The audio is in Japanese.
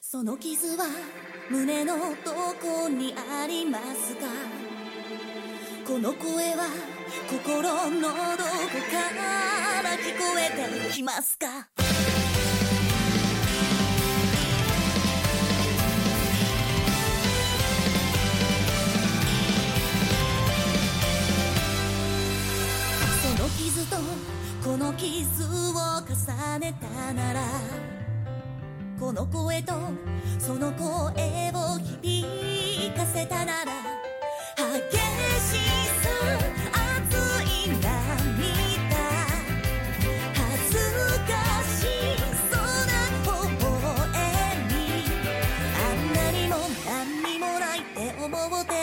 その傷は胸のどこにありますか？この声は心のどこから聞こえてきますか？その傷とこの傷を重ねたならこの声とその声を響かせたなら激しさ熱い涙恥ずかしそうな微笑み。あんなにも何にもないって思うて